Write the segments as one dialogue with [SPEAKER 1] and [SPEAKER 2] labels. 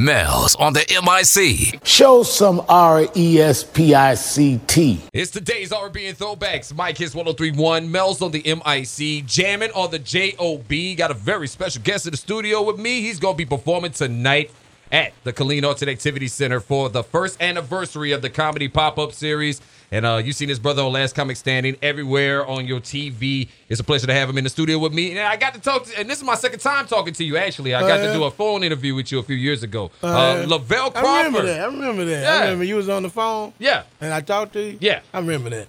[SPEAKER 1] Mel's on the MIC.
[SPEAKER 2] Show some R E S P I C T.
[SPEAKER 3] It's today's R&B and throwbacks. Mike Hits 1031. Mel's on the MIC. Jamming on the JOB. Got a very special guest in the studio with me. He's going to be performing tonight at the Killeen Arts Activity Center for the first anniversary of the comedy pop-up series. And uh, you've seen his brother on Last Comic Standing everywhere on your TV. It's a pleasure to have him in the studio with me. And I got to talk to, and this is my second time talking to you, actually. I got to do a phone interview with you a few years ago. Uh, Lavelle Crawford.
[SPEAKER 4] I remember that. I remember that.
[SPEAKER 3] Yeah.
[SPEAKER 4] I remember you was on the phone.
[SPEAKER 3] Yeah.
[SPEAKER 4] And I talked to you.
[SPEAKER 3] Yeah.
[SPEAKER 4] I remember that.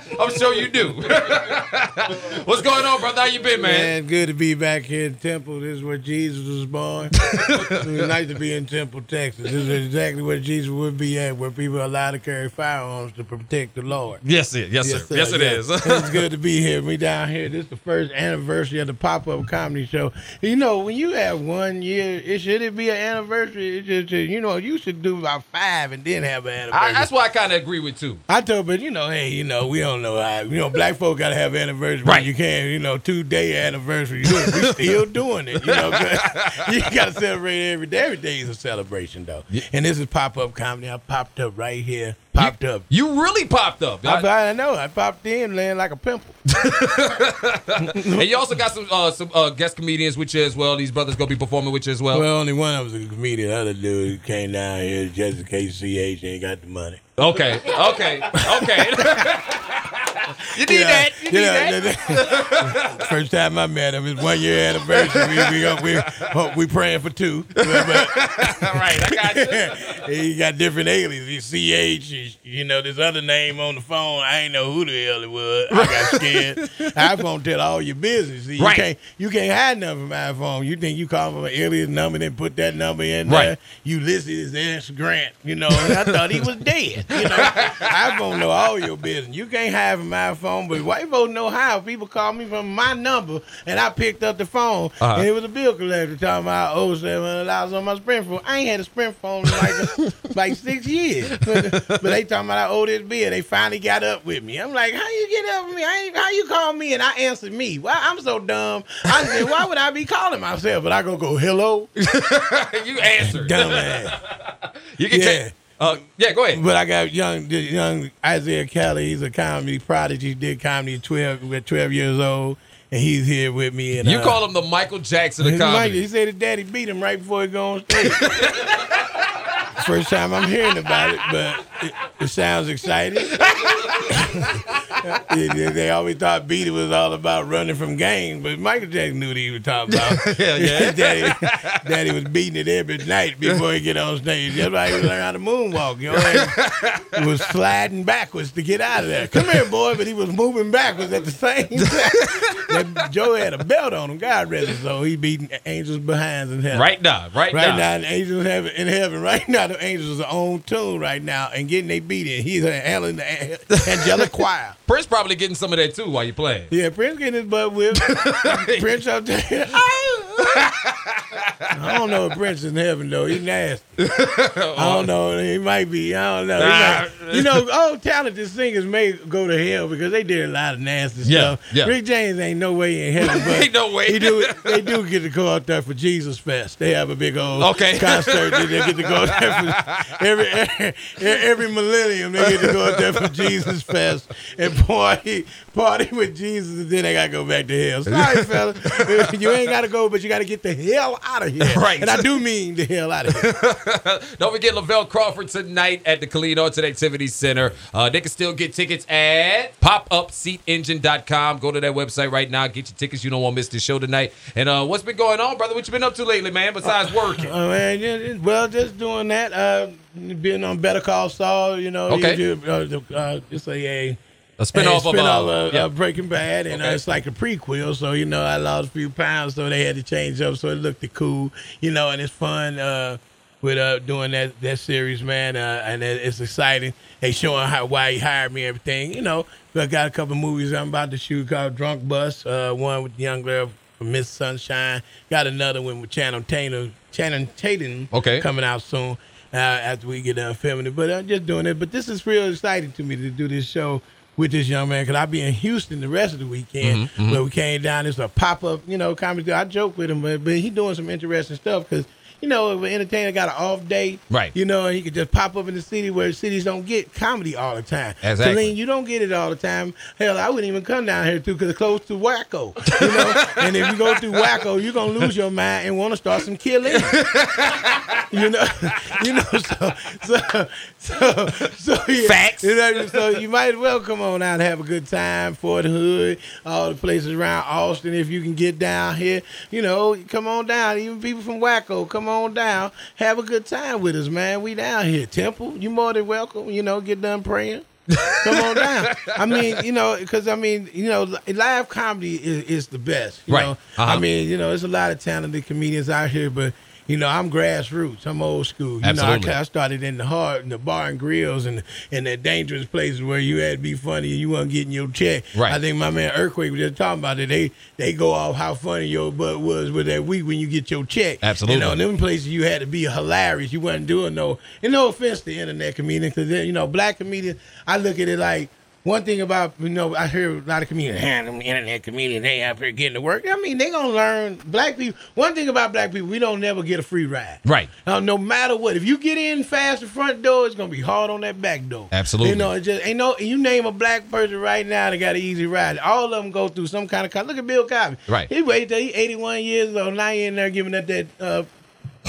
[SPEAKER 3] I'm sure you do. What's going on, brother? How you been, man?
[SPEAKER 4] Man, good to be back here in Temple. This is where Jesus was born. it's nice to be in Temple, Texas. This is exactly where Jesus would be at, where people are allowed to carry firearms to protect the Lord.
[SPEAKER 3] Yes, it. Yes, sir. Yes, it is.
[SPEAKER 4] it's good to be here. We down here. This is the first anniversary of the pop up comedy show. You know, when you have one year, it should it be an anniversary? It just, uh, you know, you should do about five and then have an anniversary.
[SPEAKER 3] I, that's what I kind of agree with too.
[SPEAKER 4] I told, but you know, hey, you know, we don't know how. You know, black folk gotta have anniversary.
[SPEAKER 3] Right.
[SPEAKER 4] You can't, you know, two day anniversary. You- We still doing it. You know, you gotta celebrate every day. Every day is a celebration, though. And this is pop up comedy. I popped up right here. Popped up.
[SPEAKER 3] You really popped up.
[SPEAKER 4] I, I know. I popped in, laying like a pimple.
[SPEAKER 3] and you also got some uh, some uh, guest comedians with you as well. These brothers gonna be performing with you as well.
[SPEAKER 4] Well, only one of them was a comedian. The other dude came down here just in case CH ain't got the money.
[SPEAKER 3] okay, okay, okay. You need that. You need
[SPEAKER 4] Yeah,
[SPEAKER 3] that.
[SPEAKER 4] First time I met him, his one year anniversary. We we uh, we, oh, we praying for two. But,
[SPEAKER 3] All right, I got you.
[SPEAKER 4] he got different aliases. He CH, you know, this other name on the phone. I ain't know who the hell it was. I got scared. iPhone tell all your business. See, you
[SPEAKER 3] Right.
[SPEAKER 4] can't you can't hide nothing from iPhone. You think you call from an alias number, then put that number in there.
[SPEAKER 3] Right.
[SPEAKER 4] You listed his ass Grant. You know, and I thought he was dead. You know, iPhone know all your business. You can't hide from my phone, but white folks know how. People call me from my number, and I picked up the phone,
[SPEAKER 3] Uh-huh.
[SPEAKER 4] and it was a bill collector talking about oh seven hundred dollars on my Sprint phone. I ain't had a Sprint phone in like like six years, but, but they talking about I owe this bill. They finally got up with me. I'm like, how you get up with me? I ain't, how you call me and I answered me? Well, I'm so dumb. I said, why would I be calling myself? But I go go hello,
[SPEAKER 3] you answered.
[SPEAKER 4] dumbass.
[SPEAKER 3] You can
[SPEAKER 4] Yeah.
[SPEAKER 3] take. Uh, yeah, go ahead.
[SPEAKER 4] But I got young young Isaiah Kelly. He's a comedy prodigy. Did comedy at twelve at twelve years old, and he's here with me. And
[SPEAKER 3] You
[SPEAKER 4] uh,
[SPEAKER 3] call him the Michael Jackson of comedy.
[SPEAKER 4] he said his daddy beat him right before he go on stage. First time I'm hearing about it, but it, it sounds exciting. they, they- they always thought beat it was all about running from gangs, but Michael Jackson knew what he was talking about.
[SPEAKER 3] Yeah, yeah.
[SPEAKER 4] Daddy, daddy was beating it every night before he get on stage. That's why he was learning how to moonwalk. You know, he was sliding backwards to get out of there. Come here, boy, but he was moving backwards at the same time. That Joe had a belt on him, God rest his soul. He beating angels behind in heaven.
[SPEAKER 3] Right now, right,
[SPEAKER 4] Right
[SPEAKER 3] now.
[SPEAKER 4] now, angels in heaven, in heaven. Right now, the angels are on tune right now and getting they beating. He's handling the angelic choir.
[SPEAKER 3] Prince probably getting some of that too while you playing.
[SPEAKER 4] Yeah, Prince getting his butt whipped. Prince up there. I don't know if Prince is in heaven though. He's nasty. I don't know. He might be. I don't know.
[SPEAKER 3] Nah.
[SPEAKER 4] might- you know, all talented singers may go to hell because they did a lot of nasty
[SPEAKER 3] Yeah,
[SPEAKER 4] stuff.
[SPEAKER 3] yeah.
[SPEAKER 4] Rick James ain't no way in heaven, but
[SPEAKER 3] Ain't no way.
[SPEAKER 4] He do. They do get to go out there for Jesus Fest. They have a big old
[SPEAKER 3] Okay.
[SPEAKER 4] concert. that they get to go out there for every, every every millennium. They get to go out there for Jesus Fest and party party with Jesus, and then they gotta go back to hell. Sorry, fella, you ain't gotta go, but you gotta get the hell out of here.
[SPEAKER 3] Right.
[SPEAKER 4] and I do mean the hell out of here.
[SPEAKER 3] Don't forget Lavelle Crawford tonight at the Killeen Arts and Activity Center. Uh, they can still get tickets at popupseatengine.com. Go to that website right now. Get your tickets. You don't want to miss the show tonight. And uh, what's been going on, brother? What you been up to lately, man, besides working?
[SPEAKER 4] Oh man, well, just doing that. Uh, being on Better Call Saul, you know.
[SPEAKER 3] Okay.
[SPEAKER 4] you uh, the- uh, it's a, a
[SPEAKER 3] A spinoff
[SPEAKER 4] a
[SPEAKER 3] of, uh,
[SPEAKER 4] of,
[SPEAKER 3] yeah.
[SPEAKER 4] of Breaking Bad, and
[SPEAKER 3] Okay.
[SPEAKER 4] uh, it's like a prequel. So you know, I lost a few pounds, so they had to change up, so it looked cool, you know, and it's fun uh, with uh, doing that that series, man, uh, and it- it's exciting. They showing how why he hired me, everything, you know. I got a couple movies I'm about to shoot called Drunk Bus, uh, one with the young girl from Miss Sunshine. Got another one with Channing Tatum, Channing Tatum,
[SPEAKER 3] Okay.
[SPEAKER 4] coming out soon. Uh, after we get done filming it, but I'm just doing it. But this is real exciting to me to do this show with this young man because I'll be in Houston the rest of the weekend.
[SPEAKER 3] Mm-hmm,
[SPEAKER 4] Where we came down, it's a pop up, you know, comedy. I joke with him, but but he doing some interesting stuff because. You know, if an entertainer got an off day,
[SPEAKER 3] Right.
[SPEAKER 4] You know, he could just pop up in the city where cities don't get comedy all the time.
[SPEAKER 3] Exactly.
[SPEAKER 4] Killeen, you don't get it all the time. Hell, I wouldn't even come down here too because it's close to Waco. You know, and if you go through Waco, you're gonna lose your mind and want to start some killing. you know, you know, so so so so yeah.
[SPEAKER 3] Facts.
[SPEAKER 4] You know, so you might as well come on out and have a good time. Fort Hood, all the places around Austin. If you can get down here, you know, come on down. Even people from Waco, come on down, have a good time with us, man. We down here. Temple, you more than welcome. You know, get done praying. Come on down. I mean, you know, because I mean, you know, live comedy is, is the best. You
[SPEAKER 3] Right.
[SPEAKER 4] Know?
[SPEAKER 3] Uh-huh.
[SPEAKER 4] I mean, you know, there's a lot of talented comedians out here, but you know, I'm grassroots. I'm old school. You
[SPEAKER 3] Absolutely.
[SPEAKER 4] know, I, I started in the hard, in the bar and grills, and and the dangerous places where you had to be funny and you weren't getting your check.
[SPEAKER 3] Right.
[SPEAKER 4] I think my man Earthquake was just talking about it. They they go off how funny your butt was with that week when you get your check.
[SPEAKER 3] Absolutely.
[SPEAKER 4] You know, them places you had to be hilarious. You wasn't doing no. And no offense to internet comedians, because you know, black comedians. I look at it like. One thing about you know, I hear a lot of comedians, "Ah, them internet comedians, they out here getting to work. I mean, they gonna learn. Black people. One thing about black people, we don't never get a free ride.
[SPEAKER 3] Right.
[SPEAKER 4] Now, no matter what, if you get in fast the front door, it's gonna be hard on that back door.
[SPEAKER 3] Absolutely.
[SPEAKER 4] You know, it just ain't no. You name a black person right now that got an easy ride. All of them go through some kind of. Look at Bill Cosby.
[SPEAKER 3] Right.
[SPEAKER 4] He waited till he 81 years old. Now he in there giving up that. Uh,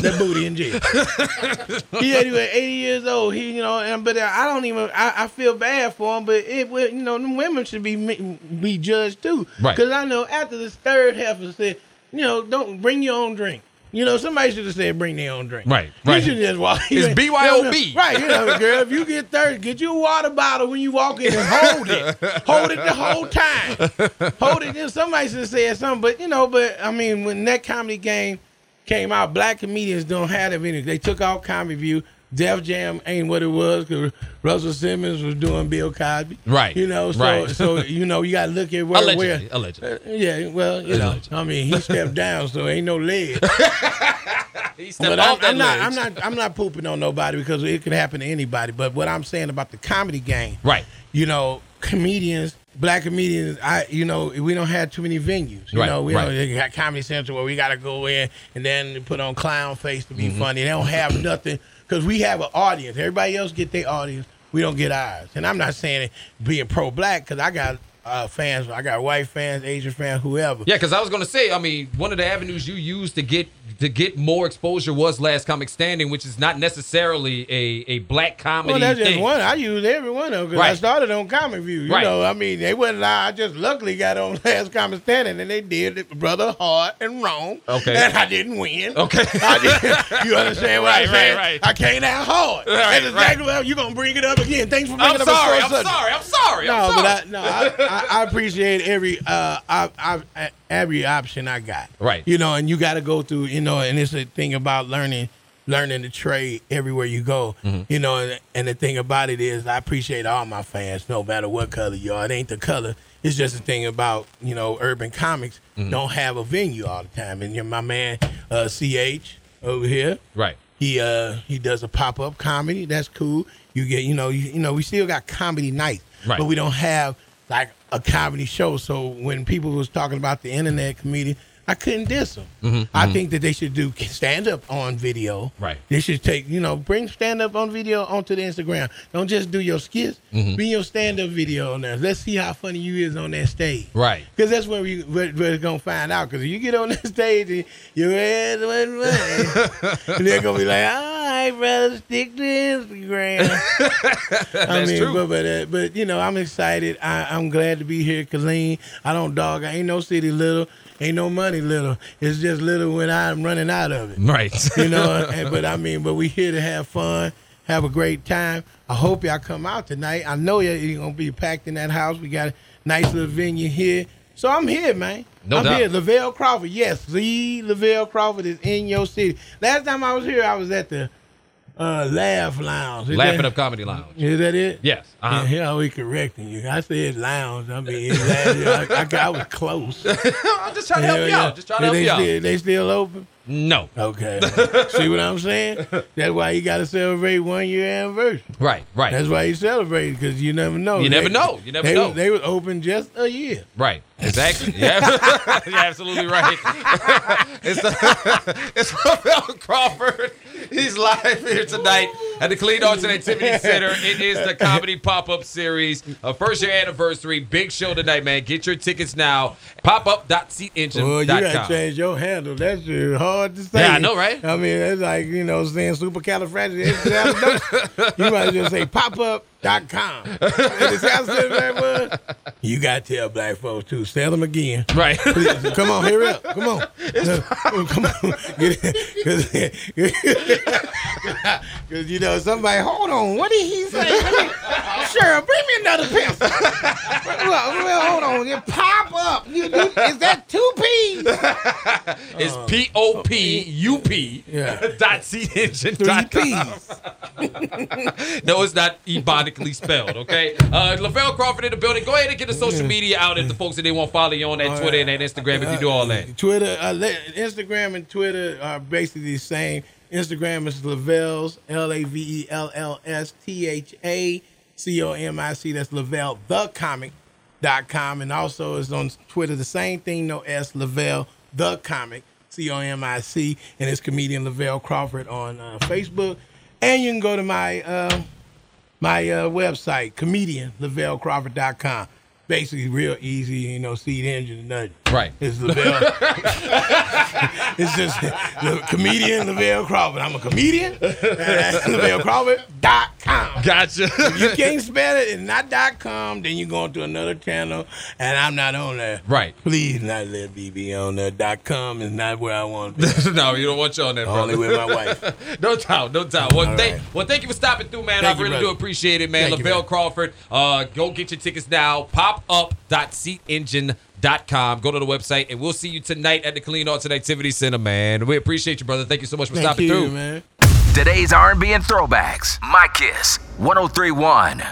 [SPEAKER 4] that booty in jail. he had he 80 years old. He, you know, and but I don't even. I, I feel bad for him, but it, will- you know, them women should be be judged too.
[SPEAKER 3] Right.
[SPEAKER 4] Because I know after this third half, heifer said, you know, don't bring your own drink. You know, somebody should have said bring their own drink.
[SPEAKER 3] Right,
[SPEAKER 4] You
[SPEAKER 3] right.
[SPEAKER 4] should just walk.
[SPEAKER 3] It's BYOB.
[SPEAKER 4] Right. You know, girl, if you get thirsty, get you a water bottle when you walk in and hold it. hold it the whole time. Hold it. Then somebody should have said something. But you know, but I mean, when that comedy game came out, black comedians don't have that any. They took out Comic View. Def Jam ain't what it was because Russell Simmons was doing Bill Cosby.
[SPEAKER 3] Right,
[SPEAKER 4] You know, so
[SPEAKER 3] right.
[SPEAKER 4] so you know you got to look at where
[SPEAKER 3] Allegedly,
[SPEAKER 4] where.
[SPEAKER 3] allegedly.
[SPEAKER 4] Uh, yeah, well, you know, I mean, he stepped down, so ain't no leg.
[SPEAKER 3] He stepped
[SPEAKER 4] But
[SPEAKER 3] off
[SPEAKER 4] I'm, I'm not. I'm not, I'm not pooping on nobody because it could happen to anybody. But what I'm saying about the comedy game,
[SPEAKER 3] Right.
[SPEAKER 4] You know, comedians, black comedians, I, you know, we don't have too many venues. You
[SPEAKER 3] Right,
[SPEAKER 4] know, we
[SPEAKER 3] right.
[SPEAKER 4] don't got Comedy Central where we got to go in and then put on clown face to be
[SPEAKER 3] Mm-hmm.
[SPEAKER 4] funny. They don't have nothing because we have an audience. Everybody else get their audience. We don't get ours. And I'm not saying it being pro black because I got uh, fans. I got white fans, Asian fans, whoever.
[SPEAKER 3] Yeah, because I was gonna say, I mean, one of the avenues you used to get to get more exposure was Last Comic Standing, which is not necessarily a, a black comedy
[SPEAKER 4] Well, that's just
[SPEAKER 3] thing.
[SPEAKER 4] one. I use every one of them because I started on Comic View. You
[SPEAKER 3] Right.
[SPEAKER 4] know, I mean, they wasn't allowed. I just luckily got on Last Comic Standing, and they did it, brother, hard and wrong.
[SPEAKER 3] Okay.
[SPEAKER 4] And I didn't win.
[SPEAKER 3] Okay.
[SPEAKER 4] I did, you understand what
[SPEAKER 3] Right,
[SPEAKER 4] I'm saying?
[SPEAKER 3] right.
[SPEAKER 4] I came out hard.
[SPEAKER 3] Right,
[SPEAKER 4] That's exactly what you're going to bring it up again. Thanks for bringing
[SPEAKER 3] I'm
[SPEAKER 4] up
[SPEAKER 3] sorry. I'm
[SPEAKER 4] sore subject.
[SPEAKER 3] sorry. I'm sorry.
[SPEAKER 4] No,
[SPEAKER 3] I'm
[SPEAKER 4] but
[SPEAKER 3] sorry.
[SPEAKER 4] I, no, I, I, I appreciate every uh, I, I, every option I got.
[SPEAKER 3] Right.
[SPEAKER 4] You know, and you got to go through. You know, and it's a thing about learning, learning the trade everywhere you go.
[SPEAKER 3] Mm-hmm.
[SPEAKER 4] You know, and, and the thing about it is, I appreciate all my fans, no matter what color you are. It ain't the color. It's just the thing about you know, urban comics
[SPEAKER 3] Mm-hmm.
[SPEAKER 4] don't have a venue all the time. And you're my man, uh, Ch over here.
[SPEAKER 3] right.
[SPEAKER 4] He uh he does a pop up comedy. That's cool. You get you know you, you know we still got comedy night,
[SPEAKER 3] Right.
[SPEAKER 4] but we don't have like a comedy show. So when people was talking about the internet comedian, I couldn't diss them. I think that they should do stand up on video.
[SPEAKER 3] Mm-hmm, Right.
[SPEAKER 4] They should take you know bring stand up on video onto the Instagram. Don't just do your skits.
[SPEAKER 3] Mm-hmm.
[SPEAKER 4] Bring your stand up video on there. Let's see how funny you is on that stage.
[SPEAKER 3] Right.
[SPEAKER 4] Because that's where we where, where it's gonna find out. Because if you get on that stage and your ass wasn't running, and they're gonna be like, "All right, brother, stick to Instagram." I
[SPEAKER 3] That's
[SPEAKER 4] mean,
[SPEAKER 3] true.
[SPEAKER 4] but but uh, but you know, I'm excited. I, I'm glad to be here, Killeen. I don't dog. I ain't no city little. Ain't no money little. It's just little when I'm running out of it
[SPEAKER 3] Right.
[SPEAKER 4] you know. and, but I mean, but we here to have fun, have a great time. I hope y'all come out tonight. I know y'all- you're gonna be packed in that house. We got a nice little venue here, so I'm here, man.
[SPEAKER 3] No
[SPEAKER 4] I'm
[SPEAKER 3] doubt.
[SPEAKER 4] here. Lavelle Crawford, yes, the Lavelle Crawford is in your city. Last time I was here, I was at the uh, Laugh Lounge. Is
[SPEAKER 3] Laughing
[SPEAKER 4] that,
[SPEAKER 3] Up Comedy Lounge.
[SPEAKER 4] Is that it?
[SPEAKER 3] Yes. Uh-huh.
[SPEAKER 4] Yeah, here was correcting you. I said lounge. I mean, I, I, I was close.
[SPEAKER 3] I'm just trying to help you out. Just trying to help
[SPEAKER 4] they
[SPEAKER 3] you out.
[SPEAKER 4] Still, they still open.
[SPEAKER 3] No.
[SPEAKER 4] Okay. See what I'm saying? That's why you got to celebrate one year anniversary.
[SPEAKER 3] Right, right.
[SPEAKER 4] That's why you celebrate because you never know.
[SPEAKER 3] You never know. You never
[SPEAKER 4] they,
[SPEAKER 3] know.
[SPEAKER 4] They was open just a year.
[SPEAKER 3] Right. Exactly. Yeah. You're absolutely right. it's the, it's Lavelle Crawford. He's live here tonight at the Killeen Arts and Activity Center. It is the comedy pop-up series, a first year anniversary. Big show tonight, man. Get your tickets now. Popup.seatengine.com.
[SPEAKER 4] Well, you got to change your handle. That's uh, hard to say.
[SPEAKER 3] Yeah, I know, right?
[SPEAKER 4] I mean, it's like, you know, saying supercalifragilistic. you might just say it sounds so bad. You got to tell black folks, too. Tell them again.
[SPEAKER 3] Right.
[SPEAKER 4] Please, come on, hurry up. Come on. come on. Because, you know, somebody, hold on. What did he say? Sure, bring me another pencil. well, well, hold on. You pop up. You, you, is that two P's?
[SPEAKER 3] It's P O P U P
[SPEAKER 4] Yeah.
[SPEAKER 3] dot seatengine.com.
[SPEAKER 4] Three P's.
[SPEAKER 3] No, it's not ebonically spelled, okay? Uh, Lavelle Crawford in the building. Go ahead and get the social media out at the folks that they want to follow you on that Twitter and that Instagram if you do all that.
[SPEAKER 4] Twitter, uh, Instagram, and Twitter are basically the same. Instagram is Lavelle's L A V E L L S T H A C O M I C. That's Lavelle the comic dot com, and also is on Twitter the same thing. No S Lavelle the comic C O M I C, and it's comedian Lavelle Crawford on uh, Facebook. And you can go to my uh, my uh, website, comedian LavelleCrawford.com. Basically, real easy, you know, seed engine and nothing.
[SPEAKER 3] Right.
[SPEAKER 4] It's Lavelle. it's just the comedian Lavelle Crawford. I'm a comedian.
[SPEAKER 3] Gotcha.
[SPEAKER 4] If you can't spell it and not dot .com, then you're going to another channel, and I'm not on there.
[SPEAKER 3] Right.
[SPEAKER 4] Please not let me be on there. Dot .com is not where I want to be.
[SPEAKER 3] no, you don't want you on that,
[SPEAKER 4] Only with my wife.
[SPEAKER 3] no doubt, no doubt. Well,
[SPEAKER 4] All
[SPEAKER 3] thank,
[SPEAKER 4] right.
[SPEAKER 3] well, thank you for stopping through, man.
[SPEAKER 4] Thank
[SPEAKER 3] I
[SPEAKER 4] you,
[SPEAKER 3] really do appreciate it, man.
[SPEAKER 4] Thank you,
[SPEAKER 3] Lavelle
[SPEAKER 4] man.
[SPEAKER 3] Crawford. Uh, go get your tickets now. Pop up. SeatEngine. Popup.seatengine.com. Go to the website, and we'll see you tonight at the Killeen Arts and Activity Center, man. We appreciate you, brother. Thank you so much for
[SPEAKER 4] Thank
[SPEAKER 3] stopping
[SPEAKER 4] you,
[SPEAKER 3] through.
[SPEAKER 4] man.
[SPEAKER 1] Today's R&B and throwbacks. My Kiss 1031.